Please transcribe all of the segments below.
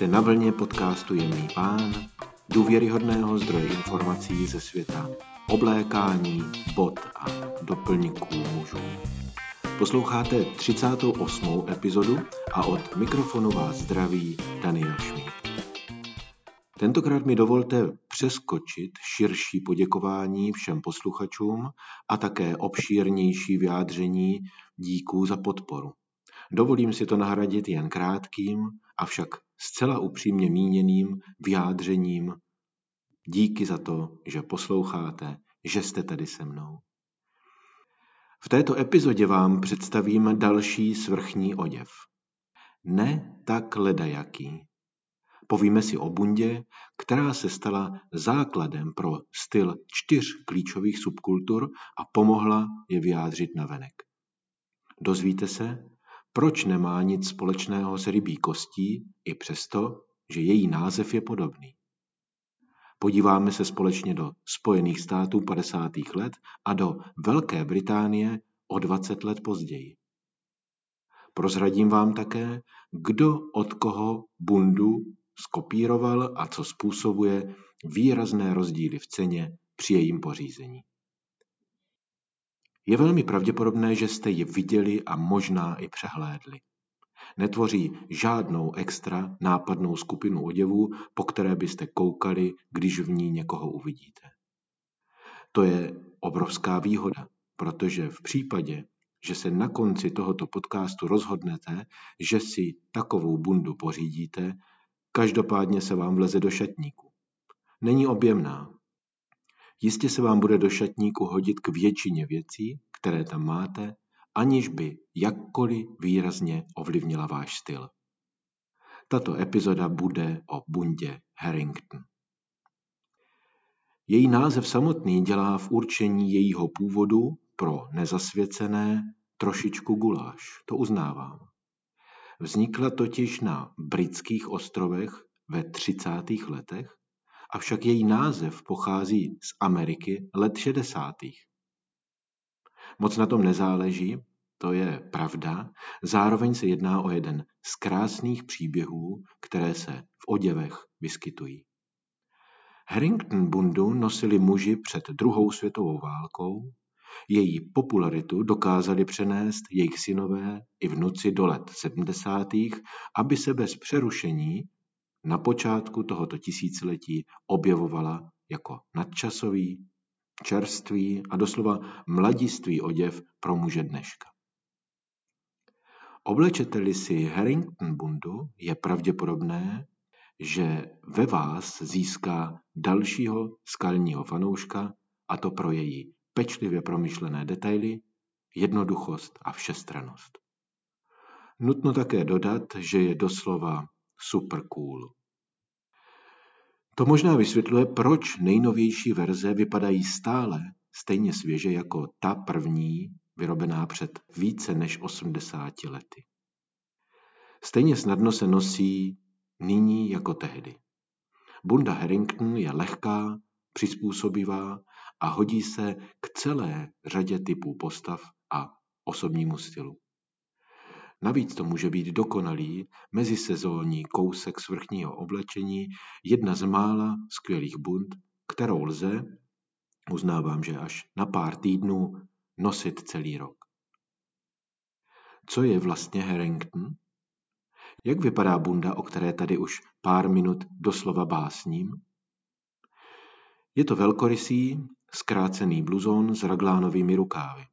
Jste na vlně podcastu Jemný pán, důvěryhodného zdroje informací ze světa oblékání, bod a doplňků mužů. Posloucháte 38. epizodu a od mikrofonu vás zdraví Daniel Schmidt. Tentokrát mi dovolte přeskočit širší poděkování všem posluchačům a také obšírnější vyjádření díků za podporu. Dovolím si to nahradit jen krátkým, avšak zcela upřímně míněným vyjádřením díky za to, že posloucháte, že jste tady se mnou. V této epizodě vám představím další svrchní oděv. Ne tak ledajaký. Povíme si o bundě, která se stala základem pro styl čtyř klíčových subkultur a pomohla je vyjádřit na venek. Dozvíte se, proč nemá nic společného s rybí kostí, i přesto, že její název je podobný. Podíváme se společně do Spojených států 50. let a do Velké Británie o 20 let později. Prozradím vám také, kdo od koho bundu skopíroval a co způsobuje výrazné rozdíly v ceně při jejím pořízení. Je velmi pravděpodobné, že jste ji viděli a možná i přehlédli. Netvoří žádnou extra nápadnou skupinu oděvů, po které byste koukali, když v ní někoho uvidíte. To je obrovská výhoda, protože v případě, že se na konci tohoto podcastu rozhodnete, že si takovou bundu pořídíte, každopádně se vám vleze do šatníku. Není objemná, Jistě se vám bude do šatníku hodit k většině věcí, které tam máte, aniž by jakkoliv výrazně ovlivnila váš styl. Tato epizoda bude o bundě Harrington. Její název samotný dělá v určení jejího původu pro nezasvěcené trošičku guláš, to uznávám. Vznikla totiž na britských ostrovech ve 30. letech avšak její název pochází z Ameriky let 60. Moc na tom nezáleží, to je pravda, zároveň se jedná o jeden z krásných příběhů, které se v oděvech vyskytují. Harrington bundu nosili muži před druhou světovou válkou, její popularitu dokázali přenést jejich synové i vnuci do let 70., aby se bez přerušení na počátku tohoto tisíciletí objevovala jako nadčasový, čerstvý a doslova mladistvý oděv pro muže dneška. Oblečete-li si Harrington bundu, je pravděpodobné, že ve vás získá dalšího skalního fanouška, a to pro její pečlivě promyšlené detaily, jednoduchost a všestranost. Nutno také dodat, že je doslova super cool. To možná vysvětluje, proč nejnovější verze vypadají stále stejně svěže jako ta první, vyrobená před více než 80 lety. Stejně snadno se nosí nyní jako tehdy. Bunda Harrington je lehká, přizpůsobivá a hodí se k celé řadě typů postav a osobnímu stylu. Navíc to může být dokonalý mezisezónní kousek svrchního oblečení, jedna z mála skvělých bund, kterou lze, uznávám, že až na pár týdnů, nosit celý rok. Co je vlastně Harrington? Jak vypadá bunda, o které tady už pár minut doslova básním? Je to velkorysý, zkrácený bluzon s raglánovými rukávy.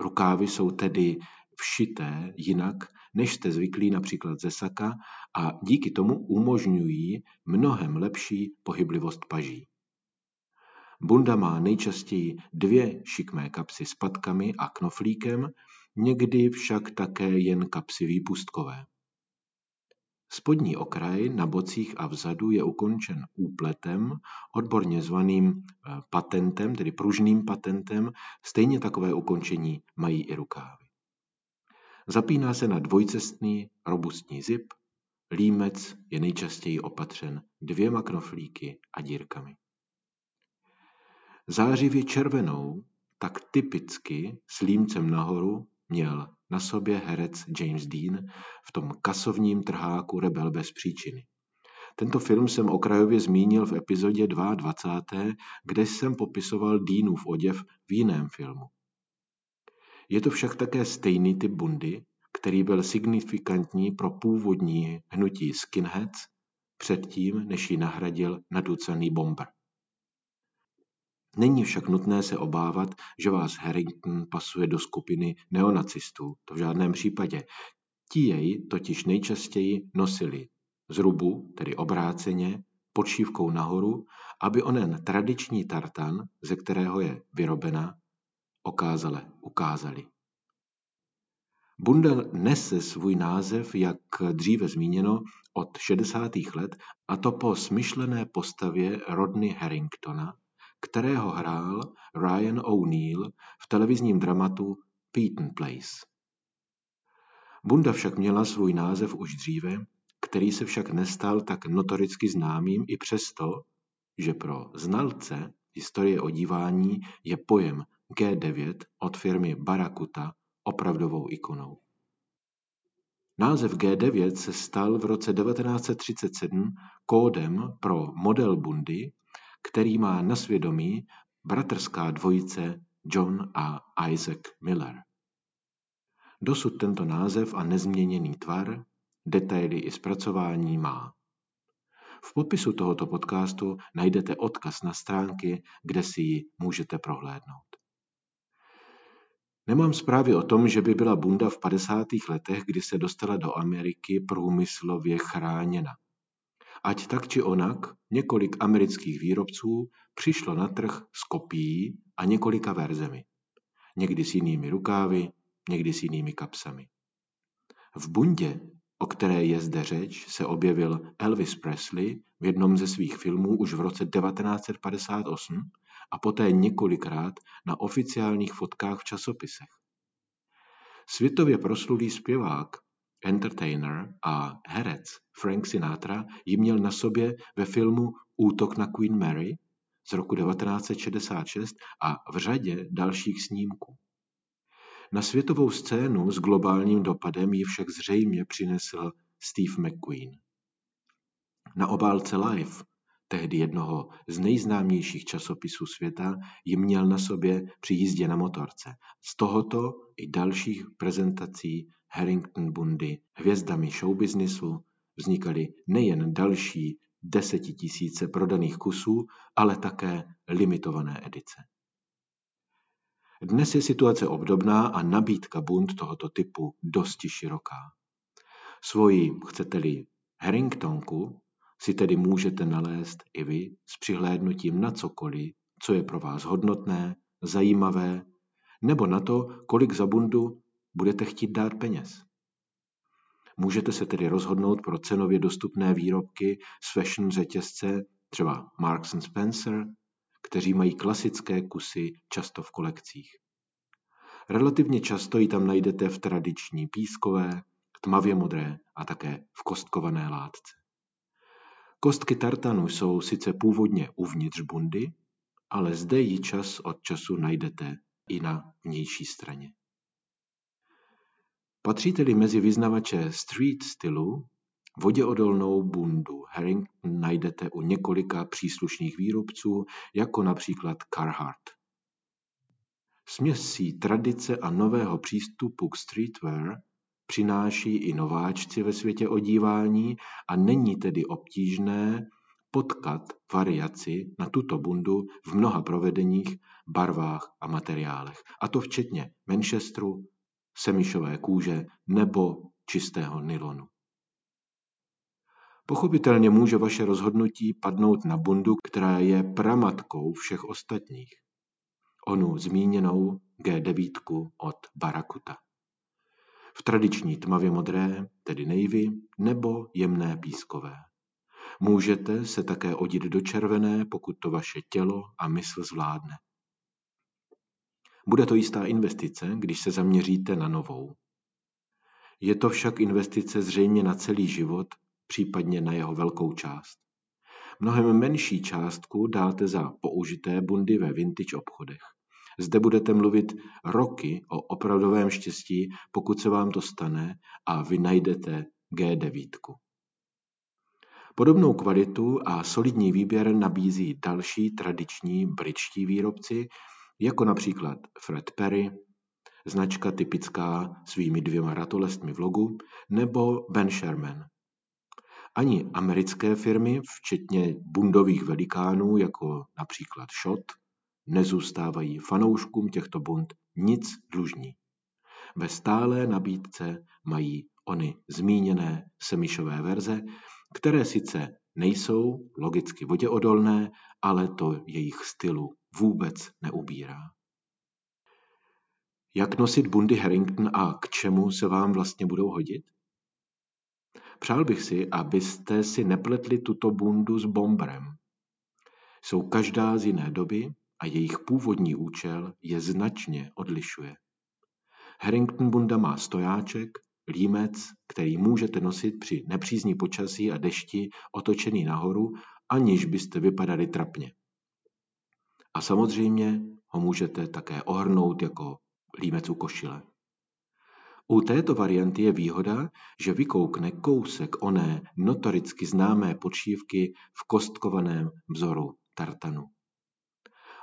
Rukávy jsou tedy všité jinak, než jste zvyklí například ze saka a díky tomu umožňují mnohem lepší pohyblivost paží. Bunda má nejčastěji dvě šikmé kapsy s patkami a knoflíkem, někdy však také jen kapsy výpustkové. Spodní okraj na bocích a vzadu je ukončen úpletem, odborně zvaným eh, patentem, tedy pružným patentem, stejně takové ukončení mají i rukávy. Zapíná se na dvojcestný robustní zip, límec je nejčastěji opatřen dvěma knoflíky a dírkami. Zářivě červenou, tak typicky s límcem nahoru měl na sobě herec James Dean v tom kasovním trháku Rebel bez příčiny. Tento film jsem okrajově zmínil v epizodě 22., kde jsem popisoval Deanův oděv v jiném filmu. Je to však také stejný typ bundy, který byl signifikantní pro původní hnutí skinheads předtím, než ji nahradil naducený bomber. Není však nutné se obávat, že vás Harrington pasuje do skupiny neonacistů. To v žádném případě. Ti jej totiž nejčastěji nosili z rubu, tedy obráceně, podšívkou nahoru, aby onen tradiční tartan, ze kterého je vyrobena, okázale ukázali. Bunda nese svůj název, jak dříve zmíněno, od 60. let, a to po smyšlené postavě Rodney Harringtona, kterého hrál Ryan O'Neill v televizním dramatu Peyton Place. Bunda však měla svůj název už dříve, který se však nestal tak notoricky známým i přesto, že pro znalce historie odívání je pojem G9 od firmy Barakuta opravdovou ikonou. Název G9 se stal v roce 1937 kódem pro model bundy, který má na svědomí bratrská dvojice John a Isaac Miller. Dosud tento název a nezměněný tvar, detaily i zpracování má. V popisu tohoto podcastu najdete odkaz na stránky, kde si ji můžete prohlédnout. Nemám zprávy o tom, že by byla bunda v 50. letech, kdy se dostala do Ameriky, průmyslově chráněna. Ať tak či onak, několik amerických výrobců přišlo na trh s kopií a několika verzemi. Někdy s jinými rukávy, někdy s jinými kapsami. V bundě, o které je zde řeč, se objevil Elvis Presley v jednom ze svých filmů už v roce 1958 a poté několikrát na oficiálních fotkách v časopisech. Světově proslulý zpěvák, entertainer a herec Frank Sinatra ji měl na sobě ve filmu Útok na Queen Mary z roku 1966 a v řadě dalších snímků. Na světovou scénu s globálním dopadem ji však zřejmě přinesl Steve McQueen. Na obálce Life tehdy jednoho z nejznámějších časopisů světa, ji měl na sobě při jízdě na motorce. Z tohoto i dalších prezentací Harrington Bundy hvězdami showbiznisu vznikaly nejen další desetitisíce prodaných kusů, ale také limitované edice. Dnes je situace obdobná a nabídka bund tohoto typu dosti široká. Svoji, chcete-li, Harringtonku si tedy můžete nalézt i vy s přihlédnutím na cokoliv, co je pro vás hodnotné, zajímavé, nebo na to, kolik za bundu budete chtít dát peněz. Můžete se tedy rozhodnout pro cenově dostupné výrobky z fashion řetězce, třeba Marks and Spencer, kteří mají klasické kusy často v kolekcích. Relativně často ji tam najdete v tradiční pískové, tmavě modré a také v kostkované látce. Kostky tartanu jsou sice původně uvnitř bundy, ale zde ji čas od času najdete i na vnější straně. Patříte-li mezi vyznavače street stylu, voděodolnou bundu Harrington najdete u několika příslušných výrobců, jako například Carhartt. Směsí tradice a nového přístupu k streetwear přináší i nováčci ve světě odívání a není tedy obtížné potkat variaci na tuto bundu v mnoha provedeních, barvách a materiálech. A to včetně Manchesteru, semišové kůže nebo čistého nylonu. Pochopitelně může vaše rozhodnutí padnout na bundu, která je pramatkou všech ostatních. Onu zmíněnou G9 od Barakuta v tradiční tmavě modré, tedy navy, nebo jemné pískové. Můžete se také odit do červené, pokud to vaše tělo a mysl zvládne. Bude to jistá investice, když se zaměříte na novou. Je to však investice zřejmě na celý život, případně na jeho velkou část. Mnohem menší částku dáte za použité bundy ve vintage obchodech. Zde budete mluvit roky o opravdovém štěstí, pokud se vám to stane a vy najdete G9. Podobnou kvalitu a solidní výběr nabízí další tradiční britští výrobci, jako například Fred Perry, značka typická svými dvěma ratolestmi v logu, nebo Ben Sherman. Ani americké firmy, včetně bundových velikánů, jako například Shot, nezůstávají fanouškům těchto bund nic dlužní. Ve stálé nabídce mají ony zmíněné semišové verze, které sice nejsou logicky voděodolné, ale to jejich stylu vůbec neubírá. Jak nosit bundy Harrington a k čemu se vám vlastně budou hodit? Přál bych si, abyste si nepletli tuto bundu s bombrem. Jsou každá z jiné doby a jejich původní účel je značně odlišuje. Harrington bunda má stojáček, límec, který můžete nosit při nepřízní počasí a dešti otočený nahoru, aniž byste vypadali trapně. A samozřejmě ho můžete také ohrnout jako límec u košile. U této varianty je výhoda, že vykoukne kousek oné notoricky známé podšívky v kostkovaném vzoru tartanu.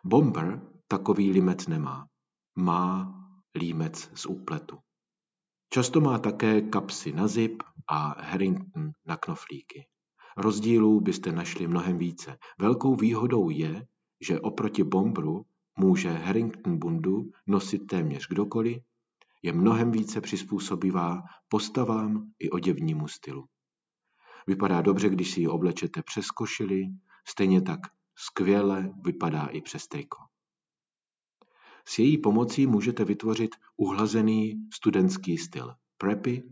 Bomber takový límec nemá. Má límec z úpletu. Často má také kapsy na zip a Harrington na knoflíky. Rozdílů byste našli mnohem více. Velkou výhodou je, že oproti bombru může Harrington bundu nosit téměř kdokoliv, je mnohem více přizpůsobivá postavám i oděvnímu stylu. Vypadá dobře, když si ji oblečete přes košili, stejně tak skvěle vypadá i přes triko. S její pomocí můžete vytvořit uhlazený studentský styl preppy,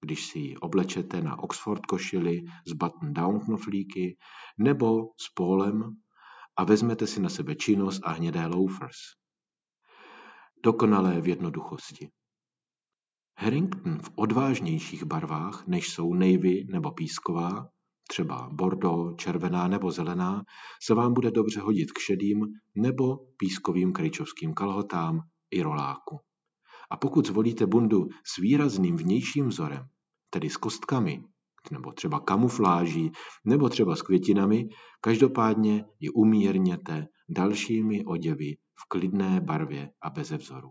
když si ji oblečete na Oxford košili s button-down knoflíky nebo s pólem a vezmete si na sebe činnost a hnědé loafers. Dokonalé v jednoduchosti. Harrington v odvážnějších barvách, než jsou navy nebo písková, třeba bordo, červená nebo zelená, se vám bude dobře hodit k šedým nebo pískovým kryčovským kalhotám i roláku. A pokud zvolíte bundu s výrazným vnějším vzorem, tedy s kostkami, nebo třeba kamufláží, nebo třeba s květinami, každopádně ji umírněte dalšími oděvy v klidné barvě a beze vzoru.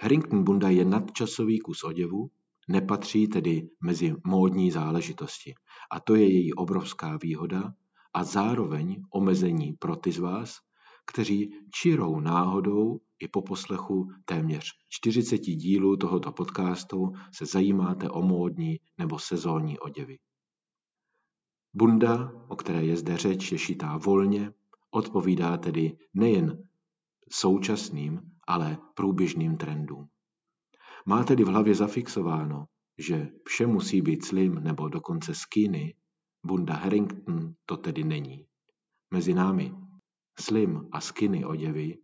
Harrington bunda je nadčasový kus oděvu, nepatří tedy mezi módní záležitosti. A to je její obrovská výhoda a zároveň omezení pro ty z vás, kteří čirou náhodou i po poslechu téměř 40 dílů tohoto podcastu se zajímáte o módní nebo sezónní oděvy. Bunda, o které je zde řeč, je šitá volně, odpovídá tedy nejen současným, ale průběžným trendům. Má tedy v hlavě zafixováno, že vše musí být slim nebo dokonce skinny, bunda Harrington to tedy není. Mezi námi slim a skinny oděvy,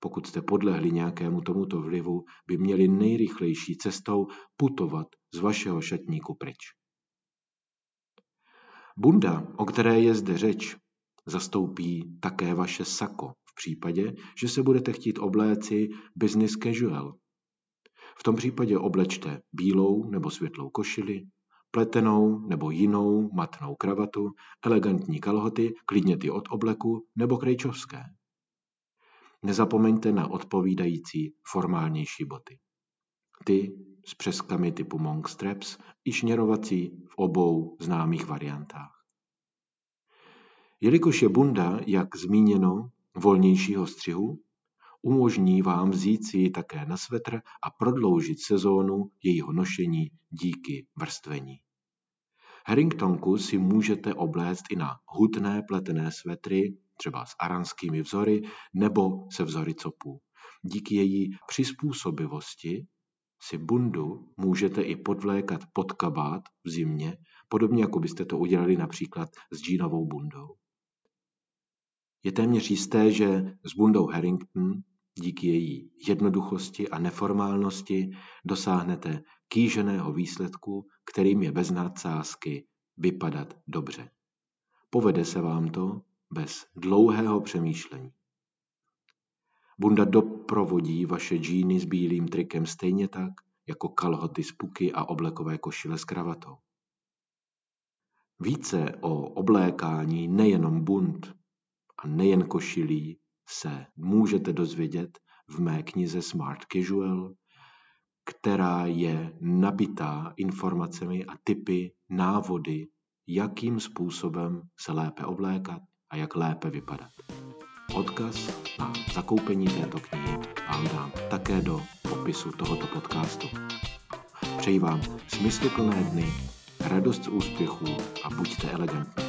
pokud jste podlehli nějakému tomuto vlivu, by měli nejrychlejší cestou putovat z vašeho šatníku pryč. Bunda, o které je zde řeč, zastoupí také vaše sako v případě, že se budete chtít obléci business casual, v tom případě oblečte bílou nebo světlou košili, pletenou nebo jinou matnou kravatu, elegantní kalhoty, klidně ty od obleku nebo krejčovské. Nezapomeňte na odpovídající formálnější boty. Ty s přeskami typu monk straps i šněrovací v obou známých variantách. Jelikož je bunda, jak zmíněno, volnějšího střihu, Umožní vám vzít si ji také na svetr a prodloužit sezónu jejího nošení díky vrstvení. Harringtonku si můžete obléct i na hutné pletené svetry, třeba s aranskými vzory nebo se vzory copů. Díky její přizpůsobivosti si bundu můžete i podvlékat pod kabát v zimě, podobně jako byste to udělali například s džínovou bundou. Je téměř jisté, že s bundou Harrington díky její jednoduchosti a neformálnosti dosáhnete kýženého výsledku, kterým je bez nadsázky vypadat dobře. Povede se vám to bez dlouhého přemýšlení. Bunda doprovodí vaše džíny s bílým trikem stejně tak, jako kalhoty z puky a oblekové košile s kravatou. Více o oblékání nejenom bund a nejen košilí se můžete dozvědět v mé knize Smart Casual, která je nabitá informacemi a typy, návody, jakým způsobem se lépe oblékat a jak lépe vypadat. Odkaz na zakoupení této knihy vám dám také do popisu tohoto podcastu. Přeji vám smysluplné dny, radost z úspěchů a buďte elegantní.